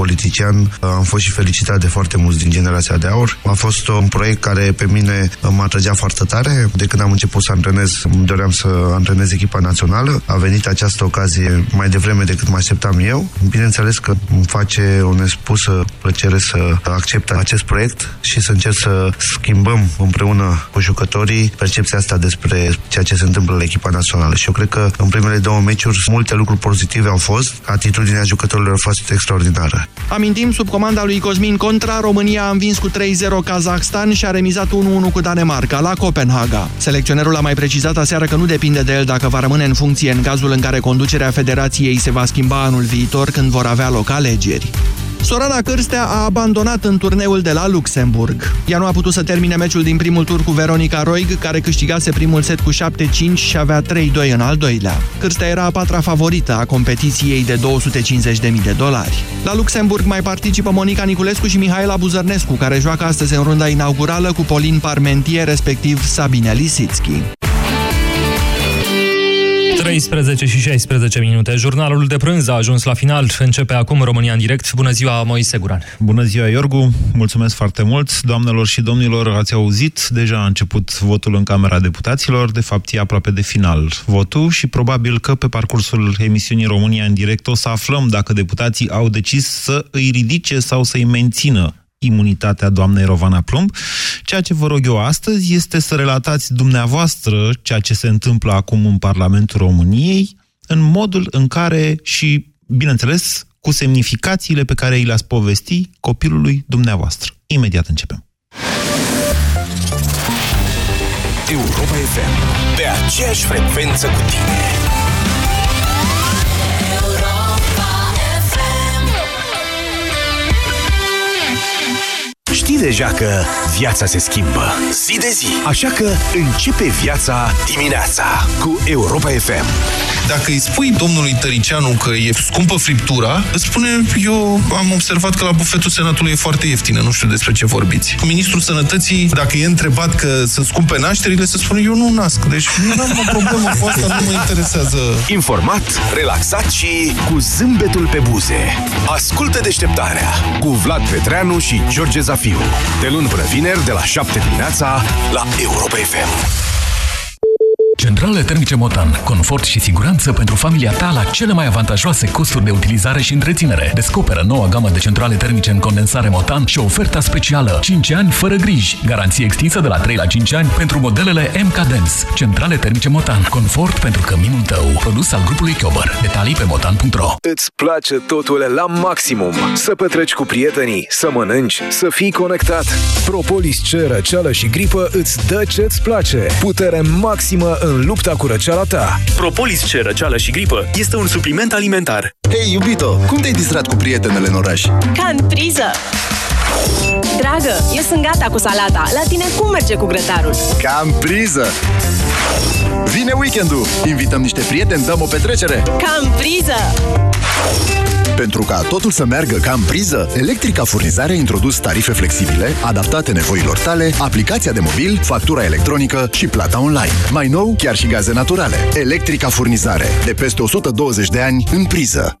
politician, am fost și felicitat de foarte mulți din generația de aur. A fost un proiect care pe mine mă atrăgea foarte tare. De când am început să antrenez, îmi doream să antrenez echipa națională. A venit această ocazie mai devreme decât mă așteptam eu. Bineînțeles că îmi face o nespusă plăcere să accept acest proiect și să încerc să schimbăm împreună cu jucătorii percepția asta despre ceea ce se întâmplă la echipa națională. Și eu cred că în primele două meciuri multe lucruri pozitive au fost. Atitudinea jucătorilor a fost extraordinară. Amintim, sub comanda lui Cosmin Contra, România a învins cu 3-0 Kazakhstan și a remizat 1-1 cu Danemarca la Copenhaga. Selecționerul a mai precizat aseară că nu depinde de el dacă va rămâne în funcție în cazul în care conducerea federației se va schimba anul viitor când vor avea loc alegeri. Sorana Cârstea a abandonat în turneul de la Luxemburg. Ea nu a putut să termine meciul din primul tur cu Veronica Roig, care câștigase primul set cu 7-5 și avea 3-2 în al doilea. Cârstea era a patra favorită a competiției de 250.000 de dolari. La Luxemburg mai participă Monica Niculescu și Mihaela Buzărnescu, care joacă astăzi în runda inaugurală cu Polin Parmentier, respectiv Sabine Lisitski. 13 și 16 minute. Jurnalul de prânz a ajuns la final. Începe acum România în direct. Bună ziua, Moise Guran. Bună ziua, Iorgu. Mulțumesc foarte mult. Doamnelor și domnilor, ați auzit, deja a început votul în Camera Deputaților. De fapt, e aproape de final votul și probabil că pe parcursul emisiunii România în direct o să aflăm dacă deputații au decis să îi ridice sau să îi mențină imunitatea doamnei Rovana Plumb. Ceea ce vă rog eu astăzi este să relatați dumneavoastră ceea ce se întâmplă acum în Parlamentul României, în modul în care și, bineînțeles, cu semnificațiile pe care îi le-ați povesti copilului dumneavoastră. Imediat începem. Europa FM. Pe aceeași frecvență cu tine. Știi deja că viața se schimbă zi de zi. Așa că începe viața dimineața cu Europa FM. Dacă îi spui domnului Tăricianu că e scumpă friptura, îți spune, eu am observat că la bufetul Senatului e foarte ieftină, nu știu despre ce vorbiți. Cu ministrul Sănătății, dacă e întrebat că sunt scumpe nașterile, se spune, eu nu nasc. Deci nu am o problemă cu asta, nu mă interesează. Informat, relaxat și cu zâmbetul pe buze. Ascultă deșteptarea cu Vlad Petreanu și George Zafiu. De luni până vineri, de la 7 dimineața, la Europa FM. Centrale termice Motan. Confort și siguranță pentru familia ta la cele mai avantajoase costuri de utilizare și întreținere. Descoperă noua gamă de centrale termice în condensare Motan și oferta specială 5 ani fără griji. Garanție extinsă de la 3 la 5 ani pentru modelele MK Dance. Centrale termice Motan. Confort pentru căminul tău. Produs al grupului Chiober. Detalii pe motan.ro Îți place totul la maximum. Să petreci cu prietenii, să mănânci, să fii conectat. Propolis C, răceală și gripă îți dă ce-ți place. Putere maximă în lupta cu răceala ta. Propolis C, răceală și gripă este un supliment alimentar. Hei, iubito, cum te-ai distrat cu prietenele în oraș? Ca în priză! Dragă, eu sunt gata cu salata. La tine cum merge cu grătarul? Ca în priză! Vine weekendul! Invităm niște prieteni, dăm o petrecere! Ca în priză! Pentru ca totul să meargă ca în priză, Electrica Furnizare a introdus tarife flexibile, adaptate nevoilor tale, aplicația de mobil, factura electronică și plata online. Mai nou, chiar și gaze naturale. Electrica Furnizare. De peste 120 de ani în priză.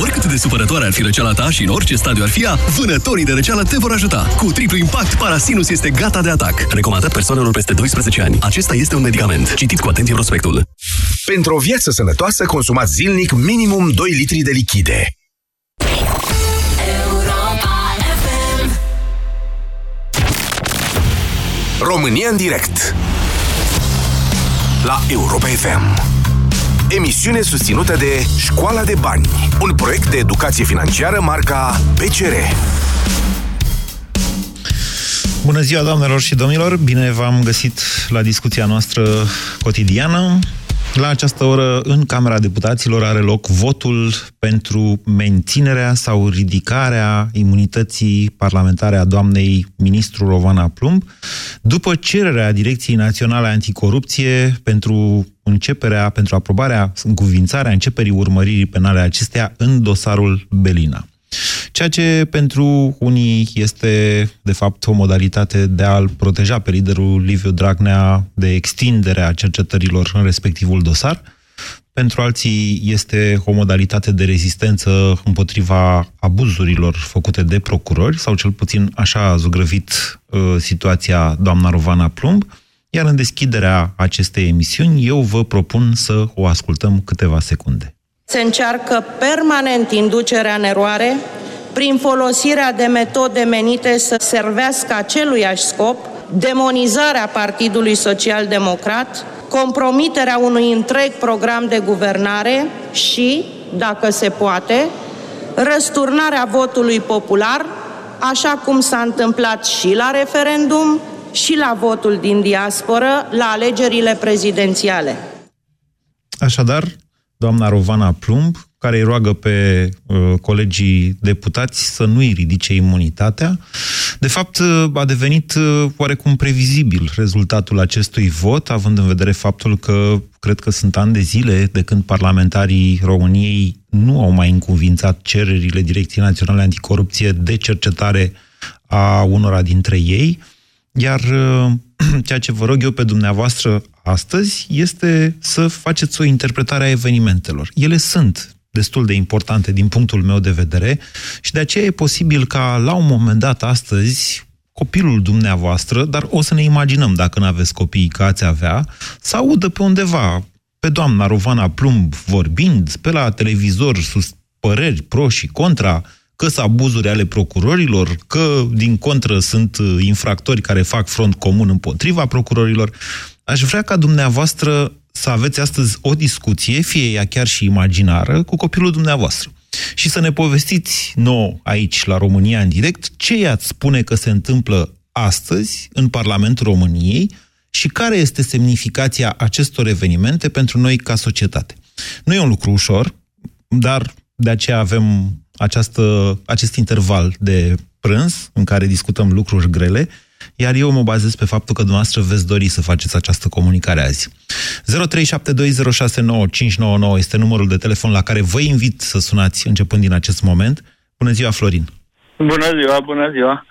Oricât de supărătoare ar fi răceala ta și în orice stadiu ar fi ea, vânătorii de răceală te vor ajuta. Cu triplu impact, Parasinus este gata de atac. Recomandat persoanelor peste 12 ani. Acesta este un medicament. Citiți cu atenție prospectul. Pentru o viață sănătoasă, consumați zilnic minimum 2 litri de lichide. România în direct La Europa FM Emisiune susținută de Școala de Bani Un proiect de educație financiară marca PCR Bună ziua, doamnelor și domnilor! Bine v-am găsit la discuția noastră cotidiană. La această oră, în Camera Deputaților, are loc votul pentru menținerea sau ridicarea imunității parlamentare a doamnei ministru Rovana Plumb, după cererea Direcției Naționale Anticorupție pentru începerea, pentru aprobarea, încuvințarea începerii urmăririi penale acesteia în dosarul Belina. Ceea ce pentru unii este, de fapt, o modalitate de a-l proteja pe liderul Liviu Dragnea de extinderea cercetărilor în respectivul dosar. Pentru alții este o modalitate de rezistență împotriva abuzurilor făcute de procurori, sau cel puțin așa a zugrăvit uh, situația doamna Rovana Plumb. Iar în deschiderea acestei emisiuni, eu vă propun să o ascultăm câteva secunde. Se încearcă permanent inducerea în eroare prin folosirea de metode menite să servească aceluiași scop, demonizarea Partidului Social Democrat, compromiterea unui întreg program de guvernare și, dacă se poate, răsturnarea votului popular, așa cum s-a întâmplat și la referendum și la votul din diasporă la alegerile prezidențiale. Așadar, doamna Rovana Plumb, care îi roagă pe uh, colegii deputați să nu-i ridice imunitatea. De fapt, uh, a devenit uh, oarecum previzibil rezultatul acestui vot, având în vedere faptul că cred că sunt ani de zile de când parlamentarii României nu au mai încuvințat cererile Direcției Naționale Anticorupție de cercetare a unora dintre ei, iar uh, ceea ce vă rog eu pe dumneavoastră astăzi este să faceți o interpretare a evenimentelor. Ele sunt destul de importante din punctul meu de vedere și de aceea e posibil ca la un moment dat astăzi copilul dumneavoastră, dar o să ne imaginăm dacă nu aveți copii ca ați avea, să audă pe undeva pe doamna Rovana Plumb vorbind pe la televizor sus păreri pro și contra, că sunt abuzuri ale procurorilor, că din contră sunt infractori care fac front comun împotriva procurorilor. Aș vrea ca dumneavoastră să aveți astăzi o discuție, fie ea chiar și imaginară, cu copilul dumneavoastră. Și să ne povestiți nou aici, la România în direct, ce i-ați spune că se întâmplă astăzi în Parlamentul României și care este semnificația acestor evenimente pentru noi ca societate. Nu e un lucru ușor, dar de aceea avem această, acest interval de prânz în care discutăm lucruri grele iar eu mă bazez pe faptul că dumneavoastră veți dori să faceți această comunicare azi. 0372069599 este numărul de telefon la care vă invit să sunați începând din acest moment. Bună ziua, Florin! Bună ziua, bună ziua!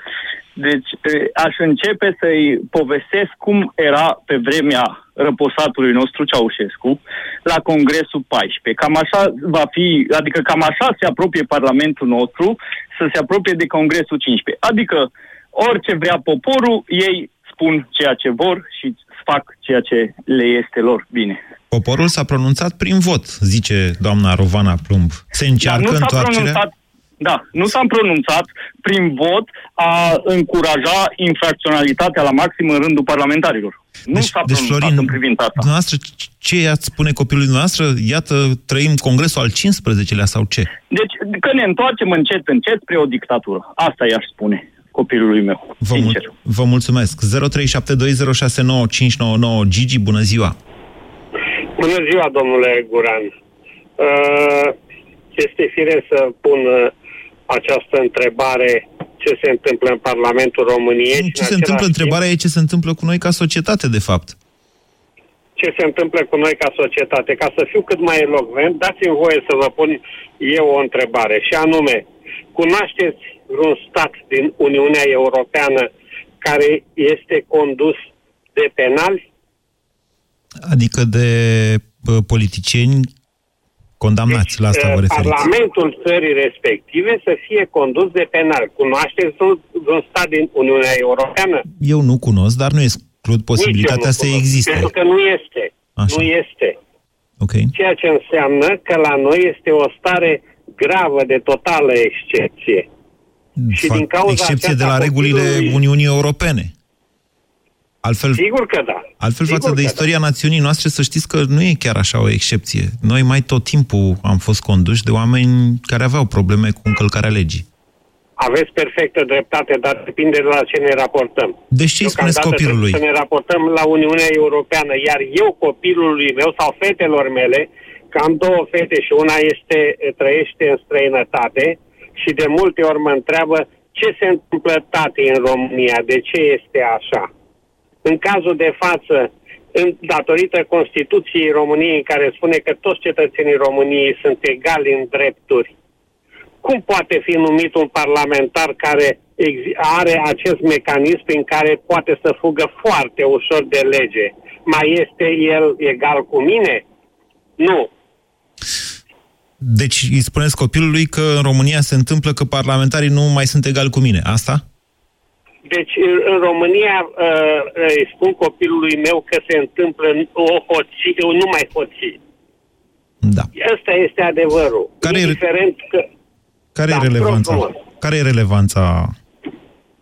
Deci aș începe să-i povestesc cum era pe vremea răposatului nostru Ceaușescu la Congresul 14. Cam așa va fi, adică cam așa se apropie Parlamentul nostru să se apropie de Congresul 15. Adică orice vrea poporul, ei spun ceea ce vor și fac ceea ce le este lor bine. Poporul s-a pronunțat prin vot, zice doamna Rovana Plumb. Se încearcă da, nu întoarcerea? Pronunțat, da, nu s-a pronunțat prin vot a încuraja infracționalitatea la maxim în rândul parlamentarilor. Nu deci, s-a deci, Florin, în privința asta. Dumneavoastră, ce i-ați spune copilului noastră? Iată, trăim congresul al 15-lea sau ce? Deci, că ne întoarcem încet, încet spre o dictatură. Asta i-aș spune copilului meu. Vă, mul- vă mulțumesc. 0372069599 Gigi, bună ziua! Bună ziua, domnule Guran! Uh, este fire să pun uh, această întrebare ce se întâmplă în Parlamentul României. Ce se întâmplă? Întrebarea e ce se întâmplă cu noi ca societate, de fapt. Ce se întâmplă cu noi ca societate? Ca să fiu cât mai elocvent, dați-mi voie să vă pun eu o întrebare, și anume, cunoașteți vreun stat din Uniunea Europeană care este condus de penali? Adică de politicieni condamnați, la asta vă deci, referiți. Parlamentul țării respective să fie condus de penal. Cunoașteți vreun stat din Uniunea Europeană? Eu nu cunosc, dar nu exclud posibilitatea să existe. Pentru că nu este. Așa. Nu este. Okay. Ceea ce înseamnă că la noi este o stare gravă de totală excepție. Și din cauza excepție de la regulile copilului... Uniunii Europene. Altfel, Sigur că da. Altfel, Sigur față de istoria da. națiunii noastre, să știți că nu e chiar așa o excepție. Noi mai tot timpul am fost conduși de oameni care aveau probleme cu încălcarea legii. Aveți perfectă dreptate, dar depinde de la ce ne raportăm. Deci ce îi spuneți Deocamdată copilului? trebuie Să ne raportăm la Uniunea Europeană, iar eu copilului meu sau fetelor mele, că am două fete și una este, trăiește în străinătate și de multe ori mă întreabă ce se întâmplă tate în România, de ce este așa. În cazul de față, în, datorită Constituției României care spune că toți cetățenii României sunt egali în drepturi, cum poate fi numit un parlamentar care exi- are acest mecanism prin care poate să fugă foarte ușor de lege? Mai este el egal cu mine? Nu. Deci îi spuneți copilului că în România se întâmplă că parlamentarii nu mai sunt egali cu mine. Asta? Deci, în- în România, uh, îi spun copilului meu că se întâmplă o hoție, numai hoții. Da. Ăsta este adevărul. Care e- Indiferent că... Care Da, e relevanța? frumos. Care e relevanța?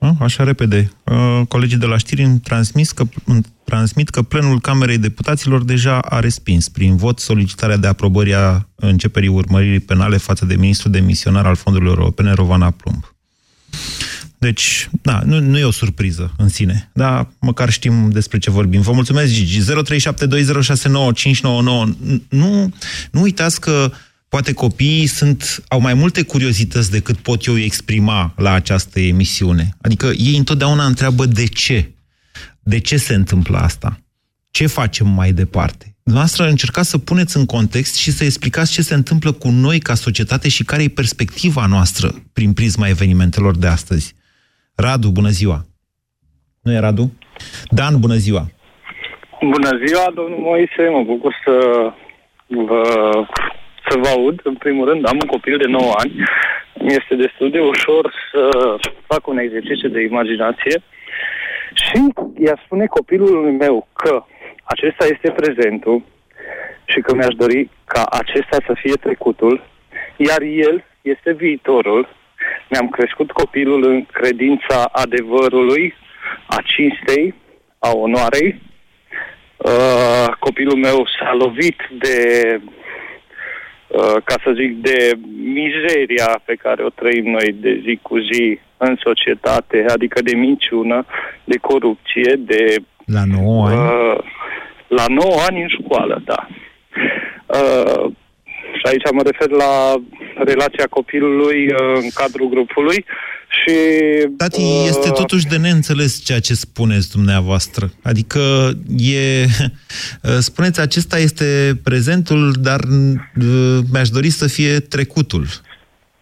A, așa repede. A, colegii de la știri îmi transmis că, îmi transmit că plenul Camerei Deputaților deja a respins prin vot solicitarea de aprobări a începerii urmăririi penale față de ministrul demisionar al fondurilor europene, Rovana Plumb. Deci, da, nu, nu e o surpriză în sine, dar măcar știm despre ce vorbim. Vă mulțumesc, Gigi. 0372069599. Nu, nu uitați că poate copiii sunt, au mai multe curiozități decât pot eu exprima la această emisiune. Adică ei întotdeauna întreabă de ce. De ce se întâmplă asta? Ce facem mai departe? Dumneavoastră încercați să puneți în context și să explicați ce se întâmplă cu noi ca societate și care e perspectiva noastră prin prisma evenimentelor de astăzi. Radu, bună ziua! Nu e Radu? Dan, bună ziua! Bună ziua, domnul Moise, mă bucur să vă, să vă aud. În primul rând, am un copil de 9 ani. Mi este destul de ușor să fac un exercițiu de imaginație și i-a spune copilului meu că acesta este prezentul și că mi-aș dori ca acesta să fie trecutul, iar el este viitorul. Mi-am crescut copilul în credința adevărului, a cinstei, a onoarei, Uh, copilul meu s-a lovit de, uh, ca să zic, de mizeria pe care o trăim noi de zi cu zi în societate, adică de minciună, de corupție, de... La 9 ani? Uh, la 9 ani în școală, da. Uh, și aici mă refer la relația copilului uh, în cadrul grupului și... Tati, uh, este totuși de neînțeles ceea ce spuneți dumneavoastră. Adică e... Spuneți, acesta este prezentul, dar uh, mi-aș dori să fie trecutul.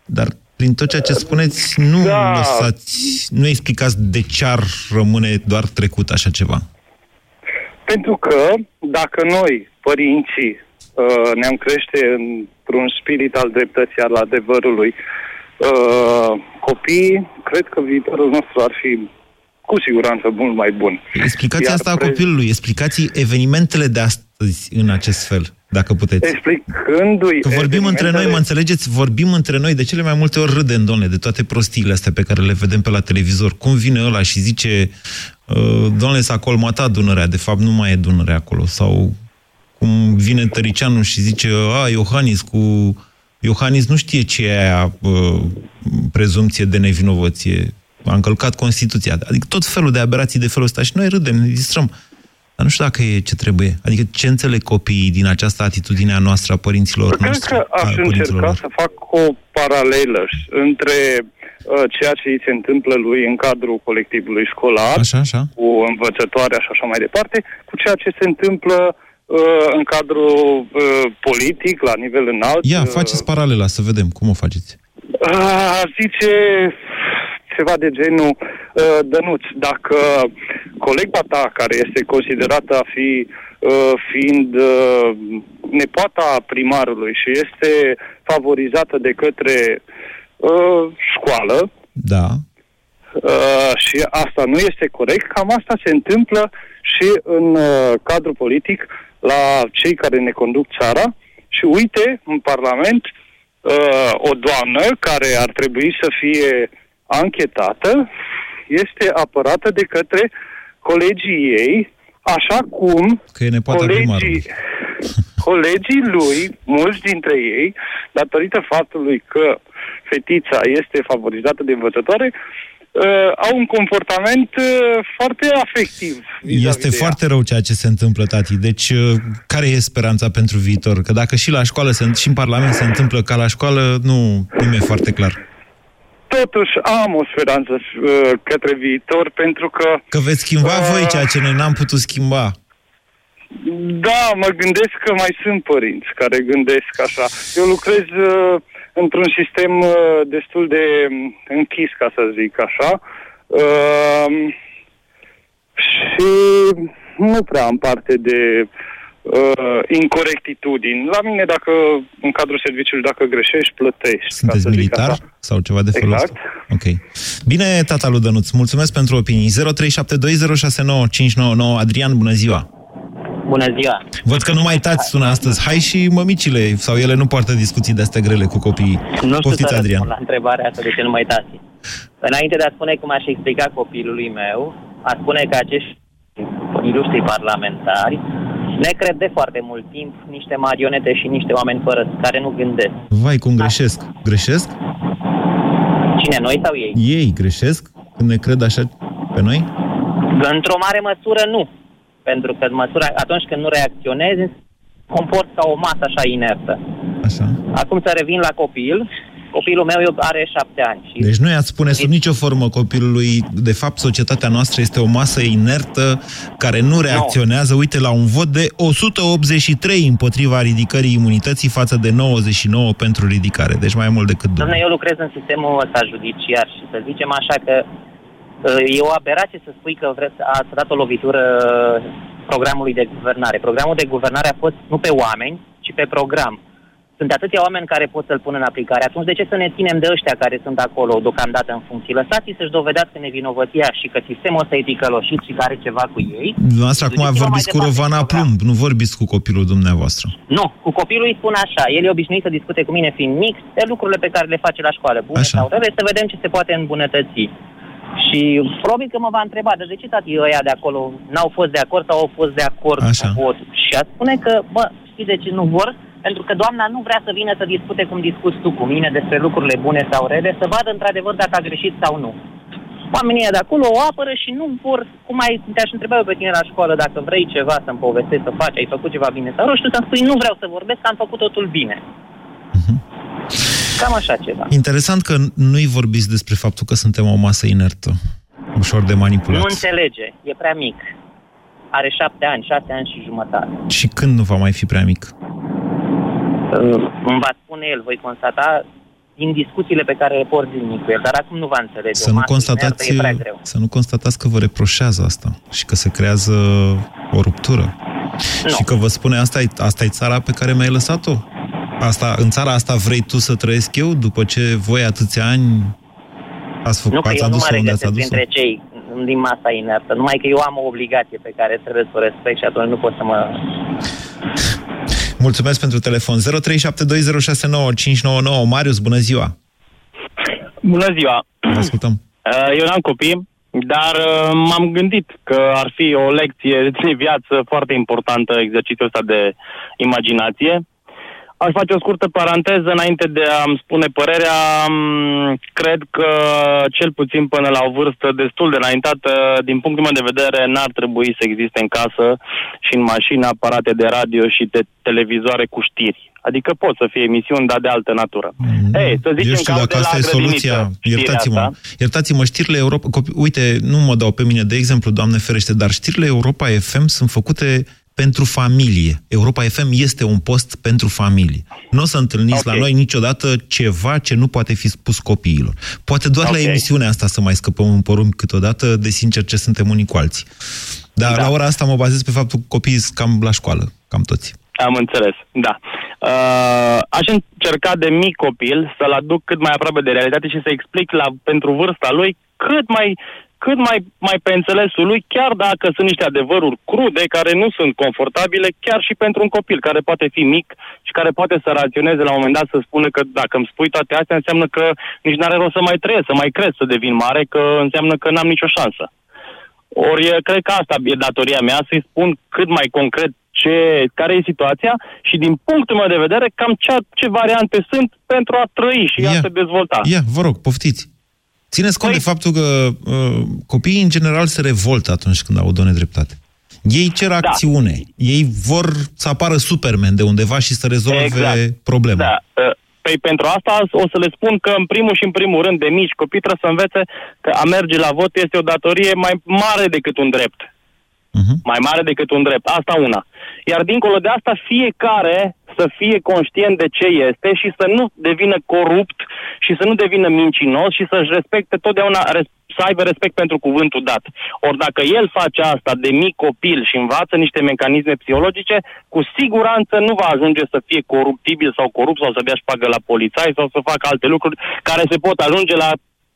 Dar prin tot ceea ce spuneți, nu Da. lăsați, nu explicați de ce ar rămâne doar trecut așa ceva. Pentru că dacă noi, părinții, uh, ne-am crește într-un spirit al dreptății, al adevărului, uh, copiii, cred că viitorul nostru ar fi cu siguranță mult mai bun. Explicați Iar asta pre- copilului, explicați evenimentele de astăzi în acest fel, dacă puteți. Explicându-i... Că vorbim între noi, mă evenimentele- înțelegeți? Vorbim între noi, de cele mai multe ori râdem, domnule, de toate prostiile astea pe care le vedem pe la televizor. Cum vine ăla și zice, uh, domnule, s-a colmatat Dunărea, de fapt nu mai e Dunărea acolo. Sau cum vine Tăricianu și zice, a, Iohannis cu... Iohannis nu știe ce e aia uh, prezumție de nevinovăție. A încălcat Constituția. Adică tot felul de aberații de felul ăsta. Și noi râdem, ne distrăm. Dar nu știu dacă e ce trebuie. Adică ce înțeleg copiii din această atitudine a noastră, a părinților Cred noștri? că aș a părinților încerca lor? să fac o paralelă între uh, ceea ce îi se întâmplă lui în cadrul colectivului școlar, Așa, așa. cu învățătoarea și așa mai departe, cu ceea ce se întâmplă uh, în cadrul uh, politic, la nivel înalt. Ia, uh, faceți paralela, să vedem. Cum o faceți? aș, zice ceva de genul uh, Dănuț, dacă colega ta, care este considerată a fi uh, fiind uh, nepoata primarului și este favorizată de către uh, școală, Da. Uh, și asta nu este corect, cam asta se întâmplă și în uh, cadrul politic la cei care ne conduc țara și uite, în Parlament, uh, o doamnă care ar trebui să fie anchetată este apărată de către colegii ei, așa cum Că e nepoata colegii, primarului. colegii lui, mulți dintre ei, datorită faptului că fetița este favorizată de învățătoare, uh, au un comportament uh, foarte afectiv. vis-a-vis Este de ea. foarte rău ceea ce se întâmplă, tati. Deci, uh, care e speranța pentru viitor? Că dacă și la școală se, și în Parlament se întâmplă ca la școală, nu, nu mi-e foarte clar. Totuși am o speranță uh, către viitor pentru că Că veți schimba Uh. voi ceea ce noi n-am putut schimba. Da, mă gândesc că mai sunt părinți care gândesc așa. Eu lucrez uh, într-un sistem uh, destul de um, închis, ca să zic așa. Uh, și nu prea am parte de uh, incorectitudini. La mine, dacă în cadrul serviciului, dacă greșești, plătești. Sunteți ca să zic militar așa. sau ceva de felul Exact. ăsta? Ok. Bine, tata lui Dănuț, mulțumesc pentru opinii. 0372069599. Adrian, bună ziua! Bună ziua! Văd că nu mai tați sună astăzi. Hai și mămicile, sau ele nu poartă discuții de-astea grele cu copiii. Nu știu Poftiți, să Adrian. răspund la întrebarea asta de ce nu mai dați. Înainte de a spune cum aș explica copilului meu, a spune că acești iluștri parlamentari ne cred de foarte mult timp niște marionete și niște oameni fără care nu gândesc. Vai, cum greșesc. Greșesc? Cine, noi sau ei? Ei greșesc când ne cred așa pe noi? Într-o mare măsură nu. Pentru că în măsura, atunci când nu reacționezi, comport ca o masă așa inertă. Așa. Acum să revin la copil. Copilul meu eu are șapte ani și Deci nu i-ați spune sub nicio formă copilului, de fapt societatea noastră este o masă inertă care nu reacționează, uite, la un vot de 183 împotriva ridicării imunității față de 99 pentru ridicare, deci mai mult decât Domnule, dublu. eu lucrez în sistemul ăsta judiciar și să zicem așa că uh, e o aberație să spui că vreți, ați dat o lovitură programului de guvernare. Programul de guvernare a fost nu pe oameni, ci pe program. Sunt atâția oameni care pot să-l pună în aplicare. Atunci de ce să ne ținem de ăștia care sunt acolo deocamdată în funcție? Lăsați-i să-și dovedească nevinovăția și că sistemul ăsta e ticăloșit și că are ceva cu ei. Dumneavoastră acum Duceți-vă vorbiți mai cu departe Rovana Plumb, nu vorbiți cu copilul dumneavoastră. Nu, cu copilul îi spun așa. El e obișnuit să discute cu mine fiind mic de lucrurile pe care le face la școală, bune Așa. sau rele, să vedem ce se poate îmbunătăți. Și probabil că mă va întreba, dar de ce tati ăia de acolo n-au fost de acord sau au fost de acord Așa. cu votul? Și a spune că, bă, știi de ce nu vor? Pentru că doamna nu vrea să vină să discute cum discuți tu cu mine despre lucrurile bune sau rele, să vadă într-adevăr dacă a greșit sau nu. Oamenii ăia de acolo o apără și nu vor, cum ai, te-aș întreba eu pe tine la școală, dacă vrei ceva să-mi povestești, să faci, ai făcut ceva bine sau nu, știu să-mi spui, nu vreau să vorbesc, că am făcut totul bine. Cam așa ceva. Interesant că nu-i vorbiți despre faptul că suntem o masă inertă, ușor de Nu manipulat. înțelege, e prea mic. Are șapte ani, șase ani și jumătate. Și când nu va mai fi prea mic? Uh, Îmi va spune el, voi constata din discuțiile pe care le port zilnic cu el, dar acum nu va înțelege. Să O nu, masă constatați, inertă E prea greu. să nu constatați că vă reproșează asta și că se creează o ruptură. Nu. Și că vă spune asta e, asta e țara pe care mi-ai lăsat-o. Asta, în țara asta vrei tu să trăiesc eu după ce voi atâția ani ați, făcut, Nu că ați eu nu mă adus-o unde ați regăsesc adus-o? printre cei din masa inertă, numai că eu am o obligație pe care trebuie să o respect și atunci nu pot să mă... Mulțumesc pentru telefon. 0372069599. Marius, bună ziua! Bună ziua! Vă ascultăm. Uh, Eu n-am copii, dar uh, m-am gândit că ar fi o lecție de viață foarte importantă exercițiul ăsta de imaginație. Aș face o scurtă paranteză înainte de a-mi spune părerea. Mm, Cred că cel puțin până la o vârstă destul de înaintată, din punctul meu de vedere, n-ar trebui să existe în casă și în mașină aparate de radio și de televizoare cu știri. Adică pot să fie emisiuni, dar de altă natură. Ei, să zicem Mm. Eu știu că au dacă de la asta e grădiniță soluția. știrea Iertați-mă. asta. Iertați-mă, știrile Europa... Copi... Uite, nu mă dau pe mine de exemplu, Doamne ferește, dar știrile Europa FM sunt făcute pentru familie. Europa FM este un post pentru familie. Nu o să întâlniți Ok. la noi niciodată ceva ce nu poate fi spus copiilor. Poate doar la Ok. emisiunea asta să mai scăpăm în porumb câteodată, de sincer ce suntem unii cu alții. Dar Da. la ora asta mă bazez pe faptul că copiii sunt cam la școală, cam toți. Am înțeles, da. Uh, aș încerca de mic copil să-l aduc cât mai aproape de realitate și să explic la, pentru vârsta lui cât mai cât mai, mai pe înțelesul lui, chiar dacă sunt niște adevăruri crude care nu sunt confortabile, chiar și pentru un copil care poate fi mic și care poate să raționeze la un moment dat să spună că dacă îmi spui toate astea, înseamnă că nici n-are rost să mai trăiesc, să mai cresc, să devin mare, că înseamnă că n-am nicio șansă. Ori e- cred că asta e datoria mea, să-i spun cât mai concret ce, care e situația și din punctul meu de vedere cam ce, ce variante sunt pentru a trăi și a se dezvolta. Ia, vă rog, poftiți. Țineți cont păi... de faptul că uh, copiii în general se revoltă atunci când au o nedreptate. Ei cer da. acțiune. Ei vor să apară Superman de undeva și să rezolve exact. problema. Da. Uh, Păi pentru asta o să le spun că în primul și în primul rând de mici copii trebuie să învețe că a merge la vot este o datorie mai mare decât un drept. Uh-huh. Mai mare decât un drept. Asta una. Iar dincolo de asta, fiecare să fie conștient de ce este și să nu devină corupt și să nu devină mincinos și să-și respecte totdeauna să aibă respect pentru cuvântul dat. Ori dacă el face asta de mic copil și învață niște mecanisme psihologice, cu siguranță nu va ajunge să fie coruptibil sau corupt sau să dea șpagă la polițai sau să facă alte lucruri care se pot ajunge la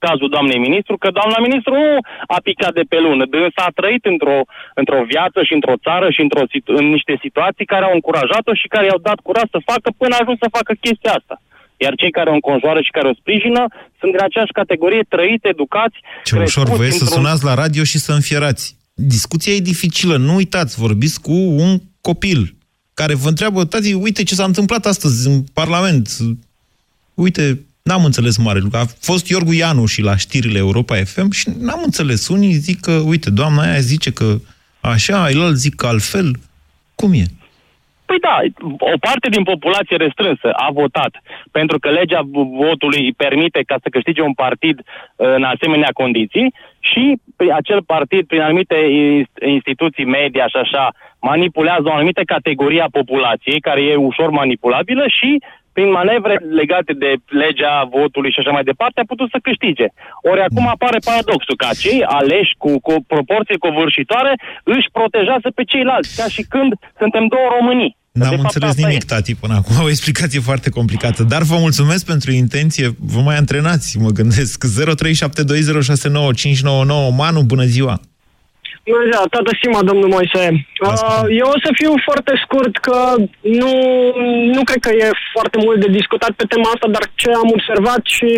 cazul doamnei ministru, că doamna ministru nu a picat de pe lună, însă a trăit într-o, într-o viață și într-o țară și într-o, în niște situații care au încurajat-o și care i-au dat curaj să facă până a ajuns să facă chestia asta. Iar cei care o înconjoară și care o sprijină sunt din aceeași categorie, trăiți, educați. Ce ușor voie să sunați la radio și să înfierați. Discuția e dificilă, nu uitați, vorbiți cu un copil care vă întreabă, tati, uite ce s-a întâmplat astăzi în Parlament. Uite, n-am înțeles mare lucru. A fost Iorgu Ianu și la știrile Europa FM și n-am înțeles. Unii zic că, uite, doamna aia zice că așa, el zic că altfel. Cum e? Păi da, o parte din populație restrânsă a votat pentru că legea votului îi permite ca să câștige un partid în asemenea condiții și acel partid, prin anumite instituții media și așa, manipulează o anumită categorie a populației care e ușor manipulabilă și prin manevre legate de legea votului și așa mai departe, a putut să câștige. Ori acum apare paradoxul că cei aleși cu, cu proporție covârșitoare își protejează pe ceilalți, ca și când suntem două Românii. N-am înțeles nimic, e. tati, până acum. O explicație foarte complicată. Dar vă mulțumesc pentru intenție. Vă mai antrenați, mă gândesc. 0372069599. Manu, bună ziua! Bună ziua, toată stima, domnul Moise. Uh, eu o să fiu foarte scurt, că nu, nu cred că e foarte mult de discutat pe tema asta, dar ce am observat și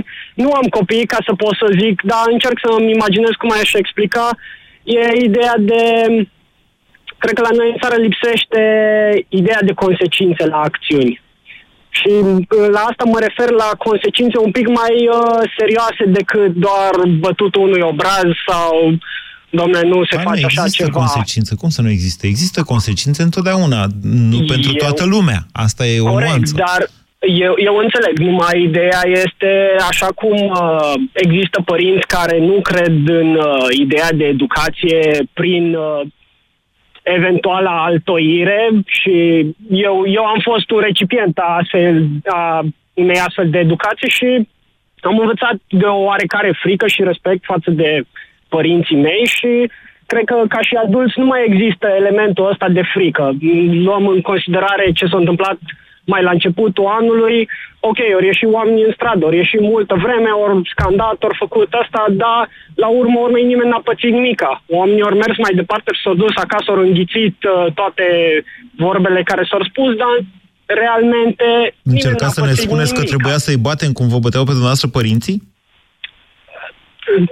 nu am copii ca să pot să zic, dar încerc să-mi imaginez cum aș explica, e ideea de... Cred că la noi în țară lipsește ideea de consecințe la acțiuni. Și uh, la asta mă refer la consecințe un pic mai uh, serioase decât doar bătutul unui obraz sau domnule, nu se Hai, face așa există ceva. consecință. Cum să nu existe? Există consecințe întotdeauna, nu eu... pentru toată lumea. Asta e o Corect, nuanță. dar eu, eu înțeleg, numai ideea este așa cum uh, există părinți care nu cred în uh, ideea de educație prin uh, eventuala altoire și eu, eu am fost un recipient a, astfel, a unei astfel de educație și am învățat de o oarecare frică și respect față de părinții mei și cred că ca și adulți nu mai există elementul ăsta de frică. Luăm în considerare ce s-a întâmplat mai la începutul anului, ok, ori ieși oamenii în stradă, ori ieși multă vreme, ori scandat, ori făcut asta, dar la urmă urmei nimeni n-a pățit nimica. Oamenii ori mers mai departe și s-au dus acasă, ori înghițit uh, toate vorbele care s-au spus, dar realmente... Încercați să ne spuneți nimica. că trebuia să-i batem cum vă băteau pe dumneavoastră părinții?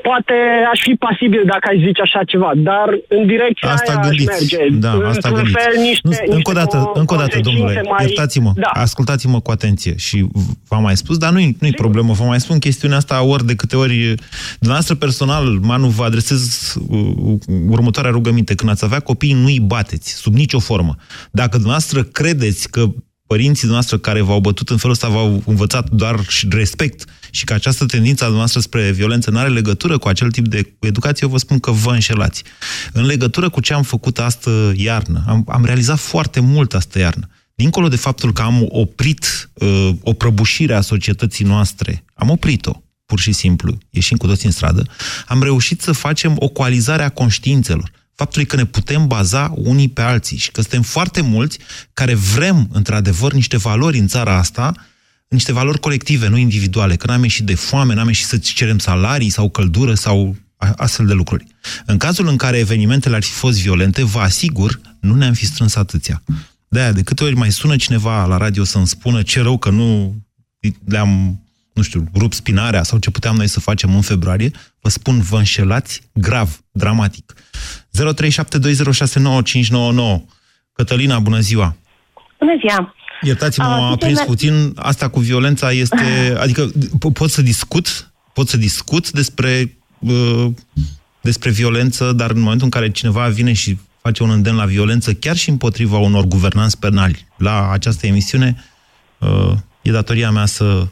Poate aș fi pasibil dacă aș zice așa ceva, dar în direcția asta aia gândiți. aș merge. Da, asta gândiți. fel niște, nu, niște încă o dată, încă o dată, domnule, mai... iertați-mă, da. ascultați-mă cu atenție și v-am mai spus, dar nu-i, nu-i problemă, vă mai spun chestiunea asta ori de câte ori dumneavoastră personal, Manu, vă adresez uh, următoarea rugăminte. Când ați avea copii, nu-i bateți, sub nicio formă. Dacă dumneavoastră credeți că părinții noastre care v-au bătut în felul ăsta v-au învățat doar și respect și că această tendință a noastră spre violență nu are legătură cu acel tip de educație, eu vă spun că vă înșelați. În legătură cu ce am făcut astă iarnă, am, am realizat foarte mult astă iarnă. Dincolo de faptul că am oprit uh, o prăbușire a societății noastre, am oprit-o, pur și simplu, ieșim cu toți în stradă, am reușit să facem o coalizare a conștiințelor faptului că ne putem baza unii pe alții și că suntem foarte mulți care vrem, într-adevăr, niște valori în țara asta, niște valori colective, nu individuale, că n-am ieșit de foame, n-am ieșit să cerem salarii sau căldură sau astfel de lucruri. În cazul în care evenimentele ar fi fost violente, vă asigur, nu ne-am fi strâns atâția. De-aia, de câte ori mai sună cineva la radio să-mi spună ce rău că nu le-am, nu știu, rupt spinarea sau ce puteam noi să facem în februarie, vă spun, vă înșelați grav, dramatic. 0372069599. Cătălina, bună ziua! Bună ziua! Iertați-mă, Uh, m-am aprins sincer, puțin. Asta cu violența este... Adică po- pot să discut, pot să discut despre, uh, despre violență, dar în momentul în care cineva vine și face un îndemn la violență, chiar și împotriva unor guvernanți penali, la această emisiune, uh, e datoria mea să,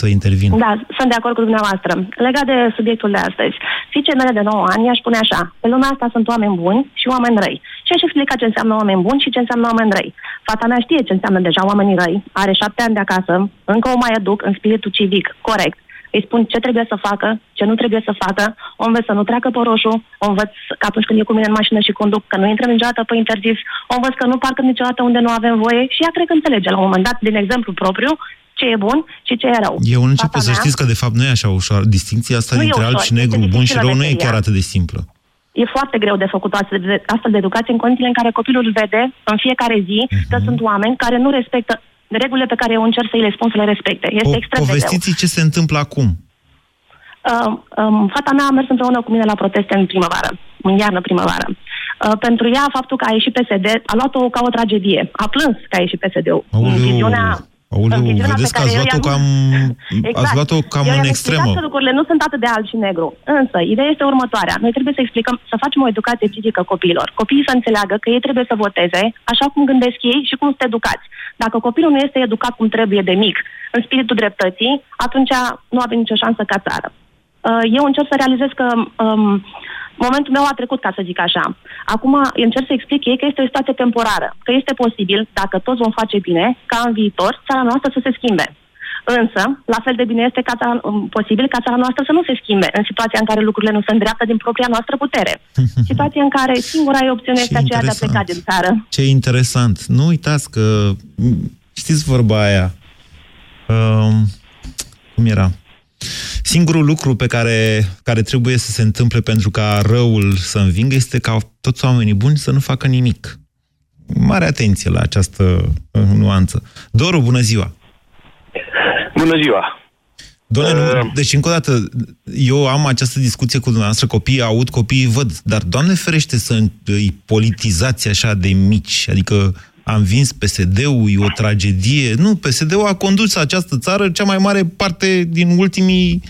să intervin. Da, sunt de acord cu dumneavoastră. Legat de subiectul de astăzi, fiicei mele de 9 ani aș spune așa, pe lumea asta sunt oameni buni și oameni răi. Și aș explica ce înseamnă oameni buni și ce înseamnă oameni răi. Fata mea știe ce înseamnă deja oamenii răi, are șapte ani de acasă, încă o mai educ în spiritul civic, corect. Îi spun ce trebuie să facă, ce nu trebuie să facă, o învăț să nu treacă pe roșu, o învăț că atunci când e cu mine în mașină și conduc, că nu intră niciodată pe interzis, o învăț că nu parcă niciodată unde nu avem voie și ea cred că înțelege la un moment dat, din exemplu propriu, ce e bun și ce e rău. Eu încep Fata să mea- știți că, de fapt, nu e așa ușor. Distinția asta Nu e dintre alb ușor, și negru, este bun și dificilă rău, nu e meseria. chiar atât de simplă. E foarte greu de făcut o astfel de, astfel de educație în condițiile în care copilul vede în fiecare zi că Mhm. sunt oameni care nu respectă regulile pe care eu încerc să îi le spun să le respecte. Este Po- extrem de greu. povestiți ce se întâmplă acum. Uh, um, fata mea a mers împreună cu mine la proteste în primăvară, în iarnă-primăvară. Uh, pentru ea, faptul că a ieșit PSD a luat-o ca o tragedie. A plâns că a ieșit PSD-ul. În Aoleu, viziunea, aoleu, în viziunea vedeți pe că ați care eu luat-o i-am- cam, ați luat-o cam Eu în i-am extremă. explicat că lucrurile nu sunt atât de alb și negru. Însă, ideea este următoarea. Noi trebuie să explicăm, să facem o educație civică copiilor. Copiii să înțeleagă că ei trebuie să voteze așa cum gândesc ei și cum sunt educați. Dacă copilul nu este educat cum trebuie de mic, în spiritul dreptății, atunci nu avem nicio șansă ca țară. Uh, Eu încerc să realizez că um, momentul meu a trecut, ca să zic așa. Acum încerc să explic ei că este o situație temporară, că este posibil, dacă toți vom face bine, ca în viitor țara noastră să se schimbe. Însă, la fel de bine este ca țara, um, posibil ca țara noastră să nu se schimbe în situația în care lucrurile nu se îndreaptă din propria noastră putere. Situația în care singura ei opțiune este aceea de a pleca din țară. Ce interesant. Nu uitați că, m, știți vorba aia, um, cum era? Singurul lucru pe care, care trebuie să se întâmple pentru ca răul să învingă este ca toți oamenii buni să nu facă nimic. Mare atenție la această uh, nuanță. Doru, bună ziua! Bună ziua! Doamne, nu, deci încă o dată, eu am această discuție cu dumneavoastră, copiii aud, copiii văd, dar Doamne ferește să îi politizați așa de mici, adică am vins PSD-ul, e o tragedie. Nu, PSD-ul a condus această țară cea mai mare parte din ultimii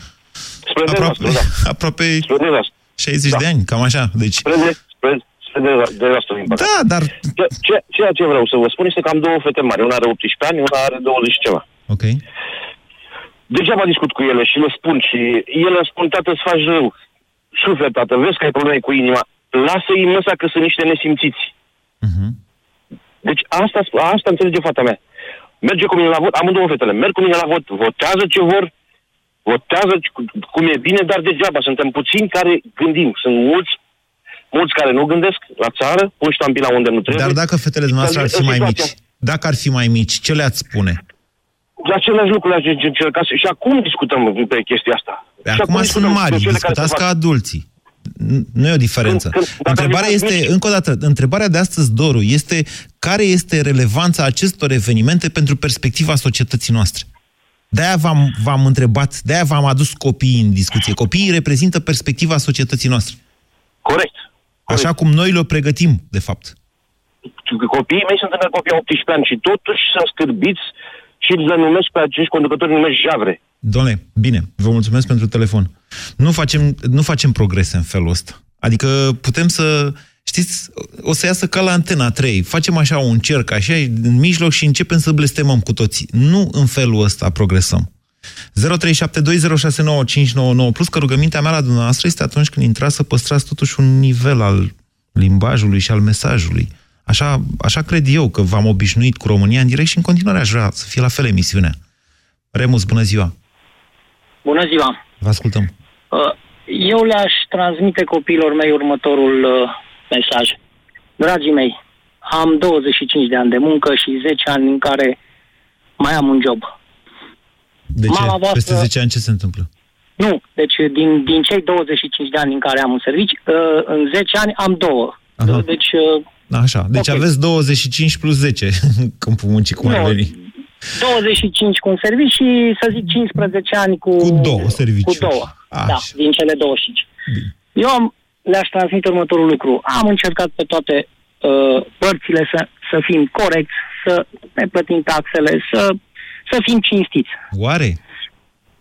Spre aproape, dezastru, da. aproape Spre dezastru. 60 Da. de ani, cam așa. Deci, Spre, de, spre, spre de, dezastru, din păcate. Da, dar... Ce, ce, ceea ce vreau să vă spun este că am două fete mari. Una are 18 ani, una are 20 și ceva. ok. Degeaba discut cu ele și le spun și ele îmi spun, tată, îți faci rău. Suflet, tată, vezi că ai probleme cu inima. Lasă-i măsa că sunt niște nesimțiți. Deci asta, asta înțelege fata mea. Merge cu mine la vot, amândouă fetele, merg cu mine la vot, votează ce vor, votează cu- cum e bine, dar degeaba. Suntem puțini care gândim. Sunt mulți, mulți care nu gândesc la țară, pun ștampila unde nu trebuie. Dar dacă fetele dumneavoastră ar fi mai mici, dacă ar fi mai mici, ce le-ați spune? De același lucru le-aș încerca să- și acum discutăm pe chestia asta. Pe Și acum sunt discutăm mari, pe cele care discutați se ca fac. adulții. N- Nu e o diferență. Când- când- dacă Întrebarea le este, faci mici- încă o dată, întrebarea de astăzi, Doru, este care este relevanța acestor evenimente pentru perspectiva societății noastre? De-aia v-am, v-am întrebat, de-aia v-am adus copiii în discuție. Copiii reprezintă perspectiva societății noastre. Corect. Așa cum noi le pregătim, de fapt. Copiii mei sunt încă copii 18 ani și totuși sunt scârbiți și le numesc pe acești conducători, le numesc javre. Doamne, bine, vă mulțumesc pentru telefon. Nu facem, nu facem progrese în felul ăsta. Adică putem să, știți, o să iasă ca la antena 3. Facem așa un cerc, așa, în mijloc și începem să blestemăm cu toții. Nu în felul ăsta progresăm. 0372069599 plus că rugămintea mea la dumneavoastră este atunci când intrați să păstrați totuși un nivel al limbajului și al mesajului. Așa, așa cred eu că v-am obișnuit cu România în direct și în continuare aș vrea să fie la fel emisiunea. Remus, bună ziua! Bună ziua! Vă ascultăm. Uh, Eu le-aș transmite copiilor mei următorul uh, mesaj. Dragii mei, am 25 de ani de muncă și 10 ani în care mai am un job. De ce? Mama voastră- Peste 10 ani ce se întâmplă? Nu, deci din, din cei 25 de ani în care am un servici, uh, în 10 ani am două. Aha. Deci, uh, Așa, deci Ok. aveți 25 plus 10 în câmpul muncii, cum ar Nu. veni. 25 cu un serviciu și să zic 15 ani cu, Cu două serviciuri. Cu două, Așa. da, din cele 25. Eu am, le-aș transmite următorul lucru. Am încercat pe toate uh, părțile să, să fim corecți, să ne plătim taxele, să, să fim cinstiți. Oare?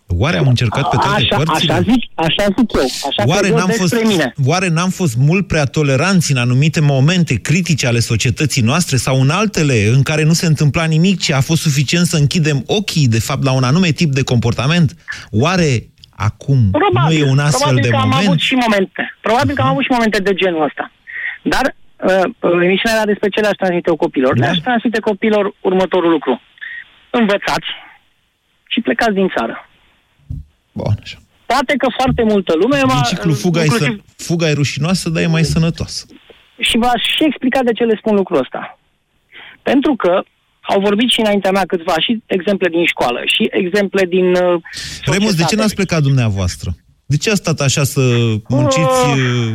Oare am încercat pe toate așa, părțile? Așa zic, așa zic eu. Așa Oare cred eu n-am, despre fost, mine. oare n-am fost mult prea toleranți în anumite momente critice ale societății noastre sau în altele în care nu se întâmpla nimic, ci a fost suficient să închidem ochii, de fapt, la un anume tip de comportament? Oare acum Probabil, nu e un astfel probabil de că moment? am avut și momente. Probabil că am avut și momente de genul ăsta. Dar uh, uh, emisiunea era despre ce le-aș transmite copilor. Da. Le-aș transmite copilor următorul lucru. Învățați și plecați din țară. Bun, așa. Poate că foarte multă lume va... Ciclu fuga, e, inclusiv, să, fuga e rușinoasă, dar e mai sănătoasă. și v-aș și explica de ce le spun lucrul ăsta. Pentru că au vorbit și înaintea mea câțiva și exemple din școală și exemple din uh, Remus, de ce n-ați plecat dumneavoastră? De ce ați stat așa să munciți uh,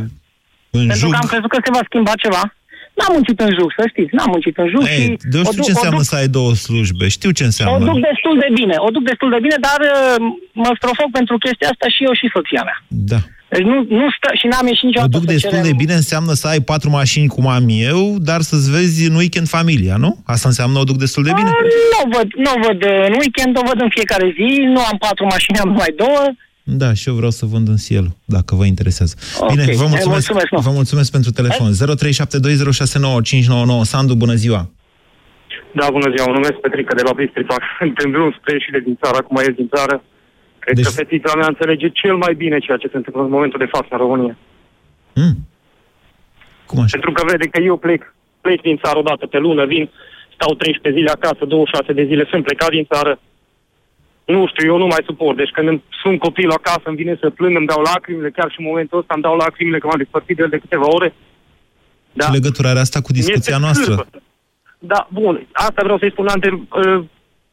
în Pentru jug? că am crezut că se va schimba ceva. N-am muncit în jug, să știți, n-am muncit în jug și... Ei, de eu o știu duc- ce o înseamnă duc- să ai două slujbe. Știu ce O înseamnă. duc destul de bine, o duc destul de bine, dar uh, mă strofoc pentru chestia asta și eu și soția mea. Da. Deci nu, nu stă și n-am ieșit O niciodată duc să destul cerem- de bine înseamnă să ai patru mașini cum am eu, dar să-ți vezi în weekend familia, nu? Asta înseamnă o duc destul de bine? Uh, Nu o văd, nu o văd uh, în weekend, o văd în fiecare zi, nu am patru mașini, am numai două. Da, și eu vreau să vând în Ciel, dacă vă interesează. Ok, Bine, vă eh, mulțumesc, mulțumesc, nu. vă mulțumesc pentru telefon. 0372069599. Sandu, bună ziua! Da, bună ziua, mă numesc Petrica de la Bistrița. Suntem drum spre ieșire din țară, acum ies din țară. Cred Deci- că fetița mea înțelege cel mai bine ceea ce se întâmplă în momentul de față în România. Hmm. Cum așa? Pentru că vede că eu plec, plec din țară o dată pe lună, vin, stau 13 zile acasă, 26 de zile, sunt plecat din țară. Nu știu, eu nu mai suport. Deci când îmi sunt copilul acasă, îmi vine să plâng, îmi dau lacrimile, chiar și în momentul ăsta îmi dau lacrimile că m-am despărțit de el de câteva ore. Da. Ce legătură are asta cu discuția Este noastră? scârbă. Da, bun. Asta vreau să-i spun la ante, uh,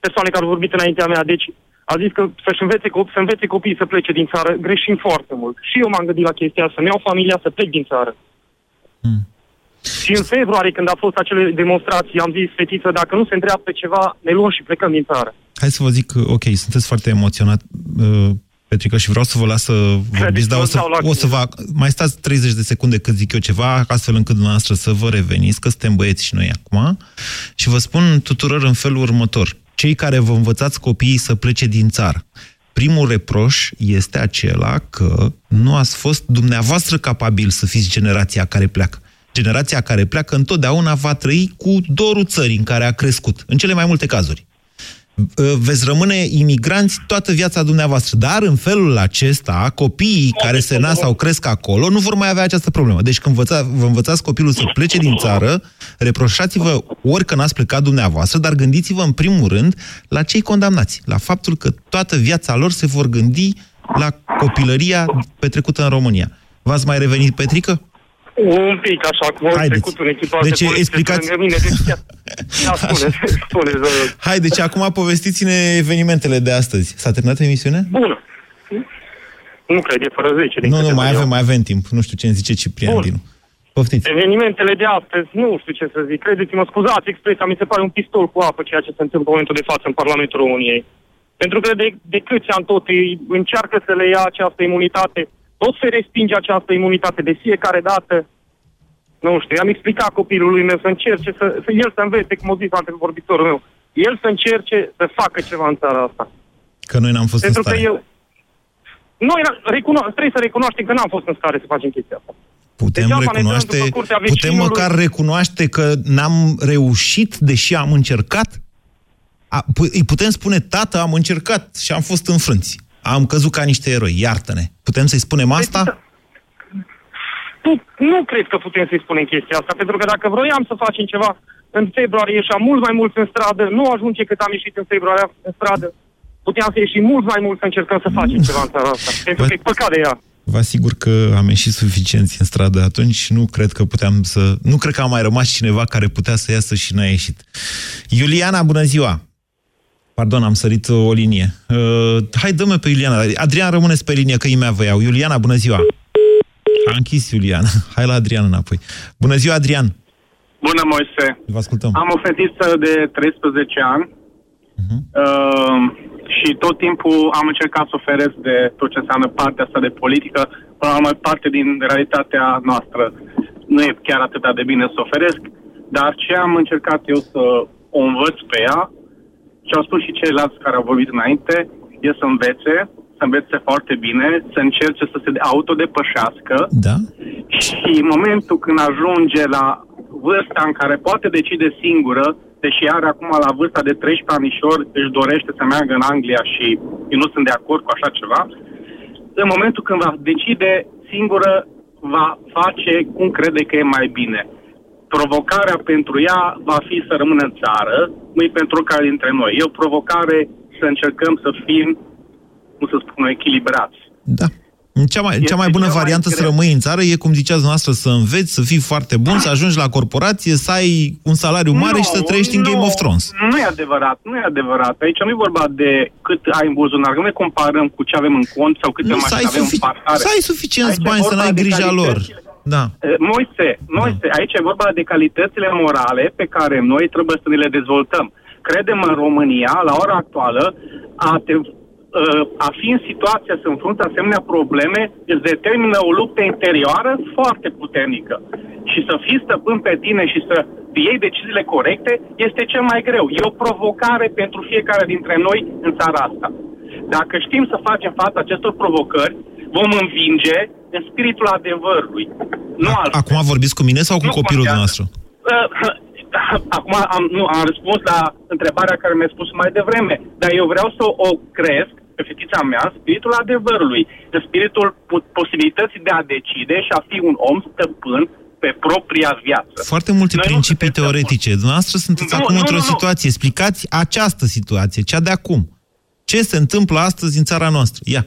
persoane care au vorbit înaintea mea. Deci a zis că să-și învețe, cop- să învețe copiii să plece din țară. Greșim foarte mult. Și eu m-am gândit la chestia asta, să-mi iau familia să plec din țară. Hmm. Și în februarie, când a fost acele demonstrații, am zis, fetiță, dacă nu se îndreaptă ceva, ne luăm și plecăm din țară. Hai să vă zic, ok, sunteți foarte emoționat, uh, Petrica, și vreau să vă las să vorbiți, dar o să, vă dau la o să vă... Mai stați 30 de secunde cât zic eu ceva, astfel încât dumneavoastră să vă reveniți, că suntem băieți și noi acum, și vă spun tuturor în felul următor. Cei care vă învățați copiii să plece din țară, primul reproș este acela că nu ați fost dumneavoastră capabil să fiți generația care pleacă. Generația care pleacă întotdeauna va trăi cu dorul țării în care a crescut, în cele mai multe cazuri veți rămâne imigranți toată viața dumneavoastră. Dar în felul acesta, copiii care se nasc sau cresc acolo nu vor mai avea această problemă. Deci când învăța, vă învățați copilul să plece din țară, reproșați-vă ori că n-ați plecat dumneavoastră, dar gândiți-vă în primul rând la cei condamnați. La faptul că toată viața lor se vor gândi la copilăria petrecută în România. V-ați mai revenit, Petrică? Un pic așa, cum au Haideți. trecut un echipaj Deci de poliție explicați- lângă mine. Deci chiar... Da, spune, spune, spune. Hai, deci acum povestiți-ne evenimentele de astăzi. S-a terminat emisiunea? Bună. Nu cred, e fără 10. din Nu, nu, câte mai văd eu. avem, mai avem timp. Nu știu ce îmi zice Ciprian Bun. Dinu. Poftiți. Evenimentele de astăzi, nu știu ce să zic. Credeți-mă, scuzați expresia, mi se pare un pistol cu apă ceea ce se întâmplă în momentul de față în Parlamentul României. Pentru că de, de câți ani tot îi încearcă să le ia această imunitate, tot se respinge această imunitate de fiecare dată. Nu știu, i-am explicat copilului meu să încerce, să, să el să învețe, cum a zis antevorbitorul meu, el să încerce să facă ceva în țara asta. Că noi n-am fost Pentru în că stare. eu... Noi recuno- trebuie să recunoaștem că n-am fost în stare să facem chestia asta. Putem Degeaba ne dăm recunoaște, după curtea putem vecinului. măcar recunoaște că n-am reușit, deși am încercat? A, pu- îi putem spune, tată, am încercat și am fost înfrânți. Am căzut ca niște eroi, iartă-ne. Putem să-i spunem asta? Nu, nu cred că putem să-i spunem chestia asta, pentru că dacă vroiam să facem ceva în februarie ieșeam mult mai mult în stradă, nu ajunge cât am ieșit în februarie în stradă. Puteam să ieșim mult mai mult să încercăm să facem ceva în țara asta, pentru că e păcat de ea. Vă asigur că am ieșit suficienți în stradă atunci, nu cred că puteam să... Nu cred că a mai rămas cineva care putea să iasă și n-a ieșit. Iuliana, bună ziua! Pardon, am sărit o linie. Uh, hai, dă pe Iuliana. Adrian, rămâneți pe linie, că ei mea vă iau. Iuliana, bună ziua! A închis Iuliana. Hai la Adrian înapoi. Bună ziua, Adrian! Bună, Moise. Vă ascultăm. Am o fetiță de 13 ani uh, și tot timpul am încercat să oferesc de tot ce înseamnă partea asta de politică, până la urmă parte din realitatea noastră. nu e chiar atât de bine să oferesc, dar ce am încercat eu să o învăț pe ea, ce au spus și ceilalți care au vorbit înainte, e să învețe, să învețe foarte bine, să încerce să se autodepășească Da? și în momentul când ajunge la vârsta în care poate decide singură, deși are acum la vârsta de 13 anișori, își dorește să meargă în Anglia și eu nu sunt de acord cu așa ceva, în momentul când va decide singură, va face cum crede că e mai bine. Provocarea pentru ea va fi să rămână în țară, nu e pentru care dintre noi. E o provocare să încercăm să fim, cum să spun, echilibrați. Da. Cea mai, cea mai bună cea mai variantă să greu. rămâi în țară e, cum ziceați noastră, să înveți, să fii foarte bun, să ajungi la corporație, să ai un salariu mare Nu, și să trăiești în nu, Game of Thrones. Nu e adevărat, nu e adevărat. Aici nu e vorba de cât ai în buzunar, nu ne comparăm cu ce avem în cont sau câte Nu, să ai, mașini avem în sufic- parcare. să ai suficienți Aici e bani să vorba n-ai de grija lor. Calitățile- Da. Eh, Moise, Moise, aici e vorba de calitățile morale pe care noi trebuie să ne le dezvoltăm. Credem în România, la ora actuală, a, te, eh, a fi în situația să înfrunți asemenea probleme îți determină o luptă interioară foarte puternică. Și să fii stăpân pe tine și să iei deciziile corecte este cel mai greu. E o provocare pentru fiecare dintre noi în țara asta. Dacă știm să facem față acestor provocări, vom învinge în spiritul adevărului. Nu altfel. Acum vorbiți cu mine sau cu Nu copilul contează. nostru? Uh, Acum am, nu, am răspuns la întrebarea care mi-a spus mai devreme, dar eu vreau să o cresc pe fetița mea în spiritul adevărului, în spiritul pu- posibilității de a decide și a fi un om stăpân pe propria viață. Foarte multe Noi nu principii teoretice. Dumneavoastră sunteți Nu, acum nu, într-o nu, nu. situație. Explicați această situație, cea de acum. Ce se întâmplă astăzi în țara noastră? Ia.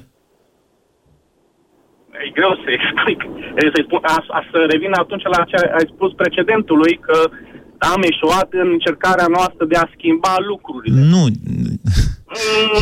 E greu să explic. E, Să, spun, a, a, să revin atunci la ce ai spus precedentului, că am eșuat în încercarea noastră de a schimba lucrurile. Nu.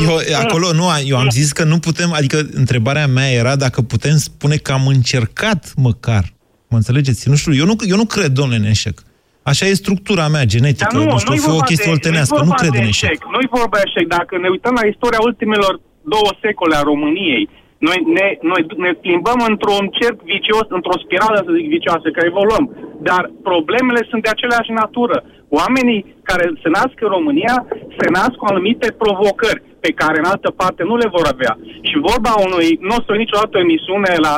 Eu, acolo nu, eu am zis că nu putem, adică întrebarea mea era dacă putem spune că am încercat măcar. Mă înțelegeți? Nu știu, eu nu, eu nu cred, domnule, în eșec. Așa e structura mea genetică, nu, nu știu, nu-i fi o vorba chestie de- oltenească, nu-i nu vorba cred de în eșec. Nu-i vorba de eșec. Dacă ne uităm la istoria ultimelor două secole a României, noi ne, noi ne plimbăm într-un cerc vicios, într-o spirală, să zic, vicioasă, că evoluăm. Dar problemele sunt de aceleași natură. Oamenii care se nasc în România se nasc cu anumite provocări pe care în altă parte nu le vor avea. Și vorba unui, nu o să niciodată o emisiune la,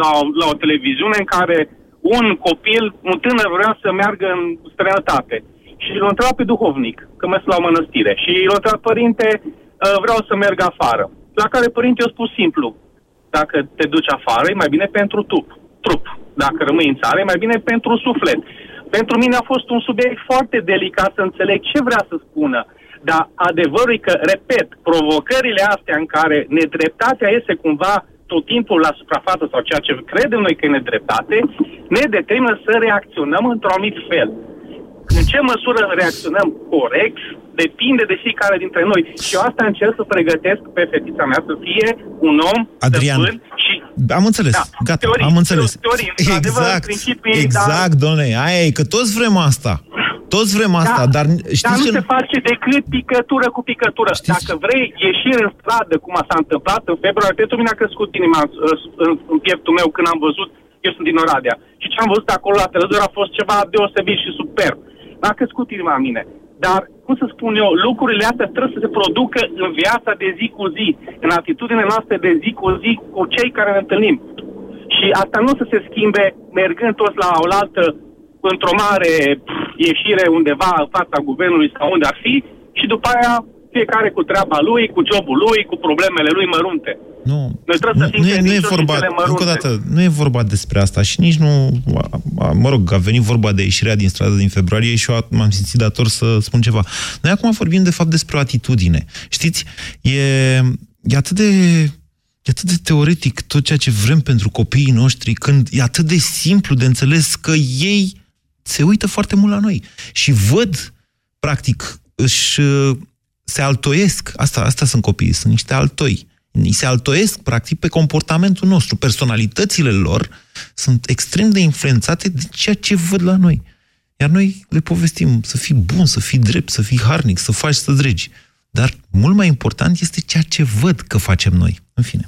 la, la o televiziune în care un copil, un tânăr vrea să meargă în străinătate. Și îl întreba pe duhovnic, că mers la o mănăstire. Și îl întreba, părinte, uh, vreau să merg afară. La care părinte i-a spus simplu, dacă te duci afară, e mai bine pentru trup. trup. Dacă rămâi în țară, e mai bine pentru suflet. Pentru mine a fost un subiect foarte delicat să înțeleg ce vrea să spună. Dar adevărul e că, repet, provocările astea în care nedreptatea iese cumva tot timpul la suprafață sau ceea ce credem noi că e nedreptate, ne determină să reacționăm într-un anumit fel. În ce măsură reacționăm corect depinde de fiecare dintre noi. Și eu asta încerc să pregătesc pe fetița mea să fie un om Adrian, stăpân și Am înțeles, Da, gata, teorii, am înțeles. teorii, într-adevăr, exact, principii, exact, domnule, aia e, că toți vrem asta. Toți vrem asta, Da, dar Dar știți nu că... se face decât picătură cu picătură. Știți? Dacă vrei ieșire în stradă, cum s-a întâmplat în februarie, pentru mine a crescut inima în, în, în pieptul meu când am văzut, eu sunt din Oradea, și ce am văzut acolo la televizor a fost ceva deosebit și superb. M-a crescut inima în mine. Dar, cum să spun eu, lucrurile astea trebuie să se producă în viața de zi cu zi, în atitudinile noastre de zi cu zi cu cei care ne întâlnim. Și asta nu o să se schimbe mergând toți la o altă într-o mare pf, ieșire undeva în fața guvernului sau unde ar fi și după aia fiecare cu treaba lui, cu jobul lui, cu problemele lui mărunte. Nu, Noi trebuie să fim nu, e, nu e credincioși vorba, în cele mărunte. încă o dată, nu e vorba despre asta și nici nu, a, a, mă rog, a venit vorba de ieșirea din stradă din februarie și eu a- m-am simțit dator să spun ceva. Noi acum vorbim de fapt despre o atitudine. Știți, e, e atât de E atât de teoretic tot ceea ce vrem pentru copiii noștri, când e atât de simplu de înțeles că ei se uită foarte mult la noi și văd, practic, își se altoiesc. Asta, asta sunt copiii, sunt niște altoi. Ni se altoiesc, practic, pe comportamentul nostru. Personalitățile lor sunt extrem de influențate de ceea ce văd la noi. Iar noi le povestim să fii bun, să fii drept, să fii harnic, să faci să dregi. Dar mult mai important este ceea ce văd că facem noi. În fine,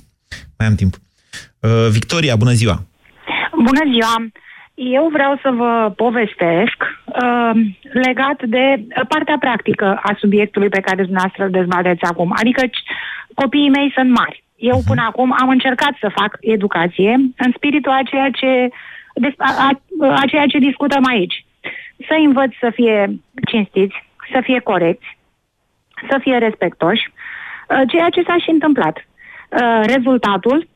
mai am timp. Uh, Victoria, bună ziua! Bună ziua! Eu vreau să vă povestesc uh, legat de partea practică a subiectului pe care dumneavoastră îl dezbateți acum. Adică c- copiii mei sunt mari. Eu până acum am încercat să fac educație în spiritul a ceea ce, de, a, a, a ceea ce discutăm aici. Să învăț să fie cinstiți, să fie corecți, să fie respectoși, uh, ceea ce s-a și întâmplat. Uh, rezultatul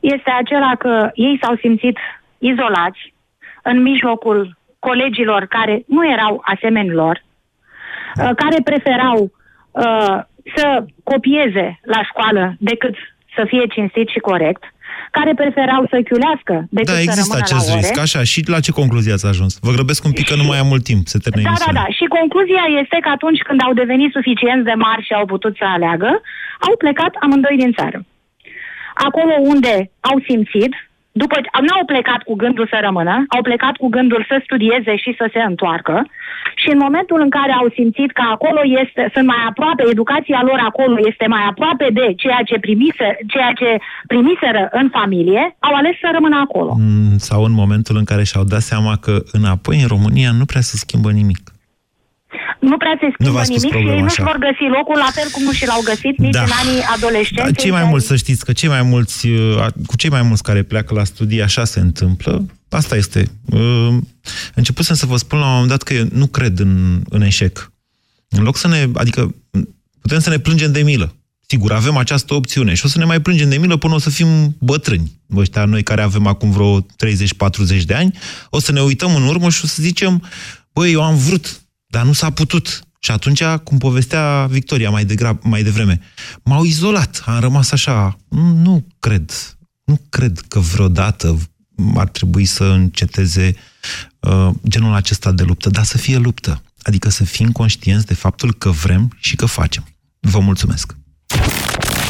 este acela că ei s-au simțit izolați în mijlocul colegilor care nu erau asemeni lor, uh, care preferau uh, să copieze la școală decât să fie cinstit și corect, care preferau să chiulească decât Da, să există rămână acest la ore. risc. Așa, și la ce concluzie ați ajuns? Vă grăbesc un pic că nu mai am mult timp. Se termină Da, da, emisiunea. da. Și concluzia este că atunci când au devenit suficient de mari și au putut să aleagă, au plecat amândoi din țară. Acolo unde au simțit, după ce nu au plecat cu gândul să rămână, au plecat cu gândul să studieze și să se întoarcă și în momentul în care au simțit că acolo este, sunt mai aproape, educația lor acolo este mai aproape de ceea ce, primise, ceea ce primiseră în familie, au ales să rămână acolo. Mm, Sau în momentul în care și-au dat seama că înapoi în România nu prea se schimbă nimic. Nu prea se Nu schimbă v-ați spus nimic și problema ei nu-și așa. vor găsi locul la fel cum nu și l-au găsit nici Da. în anii Dar adolescenței. cei mai mulți, să știți că cei mai mulți, uh, cu cei mai mulți care pleacă la studii, așa se întâmplă. Asta este. Uh, Începusem să vă spun la un moment dat că eu nu cred în, în eșec. În loc să ne, adică putem să ne plângem de milă. Sigur, avem această opțiune și o să ne mai plângem de milă până o să fim bătrâni. Ăștia noi care avem acum vreo 30-40 de ani, o să ne uităm în urmă și o să zicem, băi, eu am vrut, dar nu s-a putut. Și atunci, cum povestea Victoria mai, degrab, mai devreme, m-au izolat, am rămas așa. Nu, nu cred, nu cred că vreodată ar trebui să înceteze uh, genul acesta de luptă, dar să fie luptă. Adică să fim conștienți de faptul că vrem și că facem. Vă mulțumesc!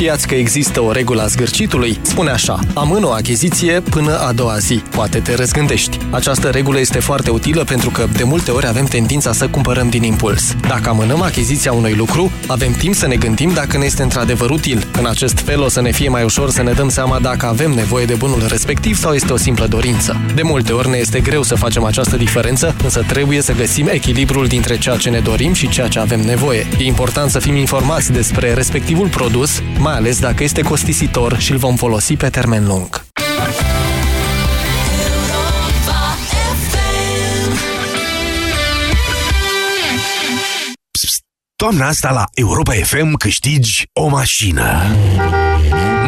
Știați că există o regulă a zgârcitului? Spune așa, amână o achiziție până a doua zi. Poate te răzgândești. Această regulă este foarte utilă pentru că de multe ori avem tendința să cumpărăm din impuls. Dacă amânăm achiziția unui lucru, avem timp să ne gândim dacă ne este într-adevăr util. În acest fel o să ne fie mai ușor să ne dăm seama dacă avem nevoie de bunul respectiv sau este o simplă dorință. De multe ori ne este greu să facem această diferență, însă trebuie să găsim echilibrul dintre ceea ce ne dorim și ceea ce avem nevoie. E important să fim informați despre respectivul produs, mai ales dacă este costisitor și îl vom folosi pe termen lung. Toamna asta la Europa FM câștigi o mașină.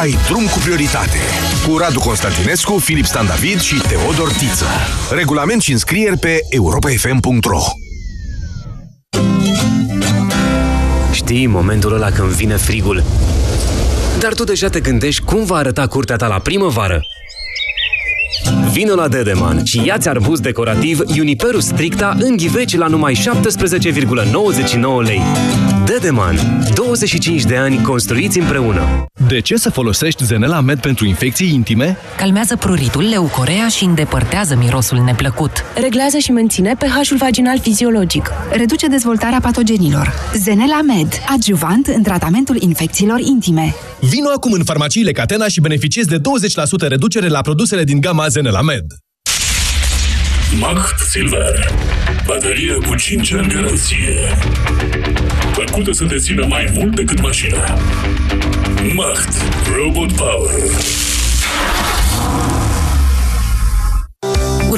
Ai drum cu prioritate. Cu Radu Constantinescu, Filip Stan David și Teodor Tiță. Regulament și înscrieri pe europafm.ro Știi momentul ăla când vine frigul? Dar tu deja te gândești cum va arăta curtea ta la primăvară? Vino la Dedeman și ia-ți arbuz decorativ Juniperus stricta în ghiveci la numai 17,99 lei. Dedeman. 25 de ani construiți împreună. De ce să folosești Zenela Med pentru infecții intime? Calmează pruritul, leucorea și îndepărtează mirosul neplăcut. Reglează și menține pH-ul vaginal fiziologic. Reduce dezvoltarea patogenilor. Zenela Med, adjuvant în tratamentul infecțiilor intime. Vino acum în farmaciile Catena și beneficiezi de 20% reducere la produsele din gama Zenela Med. Macht Silver. Baterie cu 5 ani garanție. Făcută să te țină mai mult decât mașina. Macht. Robot Power.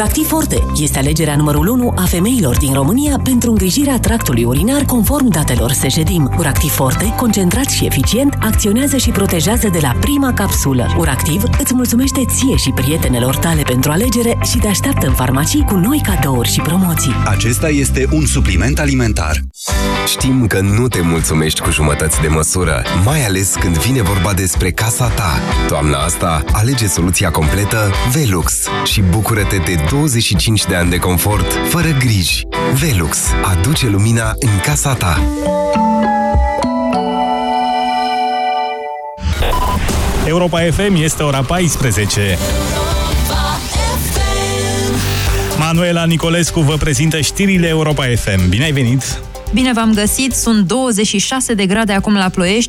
Uractiv Forte este alegerea numărul 1 a femeilor din România pentru îngrijirea tractului urinar conform datelor Sejedim. Uractiv Forte, concentrat și eficient, acționează și protejează de la prima capsulă. Uractiv îți mulțumește ție și prietenelor tale pentru alegere și te așteaptă în farmacii cu noi cadouri și promoții. Acesta este un supliment alimentar. Știm că nu te mulțumești cu jumătăți de măsură, mai ales când vine vorba despre casa ta. Toamna asta, alege soluția completă Velux și bucură-te de 25 de ani de confort, fără griji. Velux aduce lumina în casa ta. Europa FM este ora 14. Manuela Nicolescu vă prezintă știrile Europa FM. Bine ai venit! Bine v-am găsit! Sunt 26 de grade acum la Ploiești,